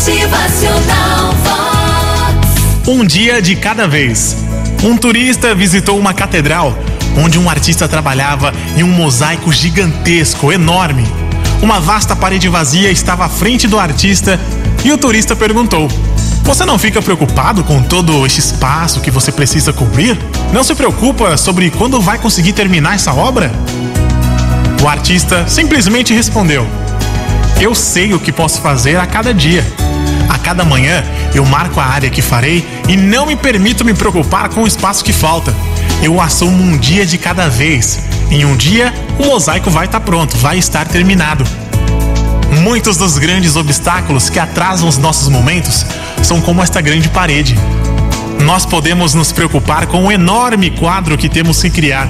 Motivacional Vox. Um dia de cada vez. Um turista visitou uma catedral onde um artista trabalhava em um mosaico gigantesco, enorme. Uma vasta parede vazia estava à frente do artista e o turista perguntou: Você não fica preocupado com todo este espaço que você precisa cobrir? Não se preocupa sobre quando vai conseguir terminar essa obra? O artista simplesmente respondeu: Eu sei o que posso fazer a cada dia. A cada manhã eu marco a área que farei e não me permito me preocupar com o espaço que falta. Eu assumo um dia de cada vez. Em um dia, o mosaico vai estar pronto, vai estar terminado. Muitos dos grandes obstáculos que atrasam os nossos momentos são como esta grande parede. Nós podemos nos preocupar com o enorme quadro que temos que criar,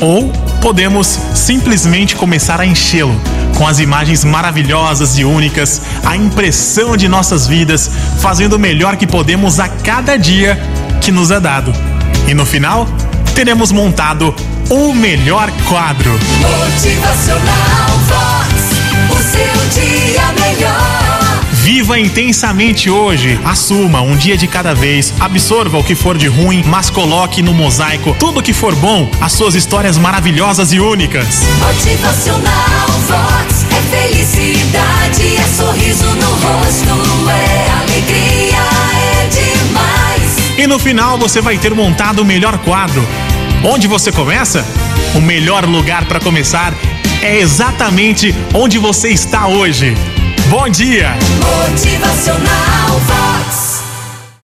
ou podemos simplesmente começar a enchê-lo com as imagens maravilhosas e únicas, a impressão de nossas vidas, fazendo o melhor que podemos a cada dia que nos é dado. E no final, teremos montado o melhor quadro. Motivacional Viva intensamente hoje. Assuma um dia de cada vez. Absorva o que for de ruim, mas coloque no mosaico tudo que for bom, as suas histórias maravilhosas e únicas. Motivacional Vox. É felicidade, é sorriso no rosto, é alegria, é demais. E no final você vai ter montado o melhor quadro. Onde você começa? O melhor lugar para começar é exatamente onde você está hoje. Bom dia! Motivacional.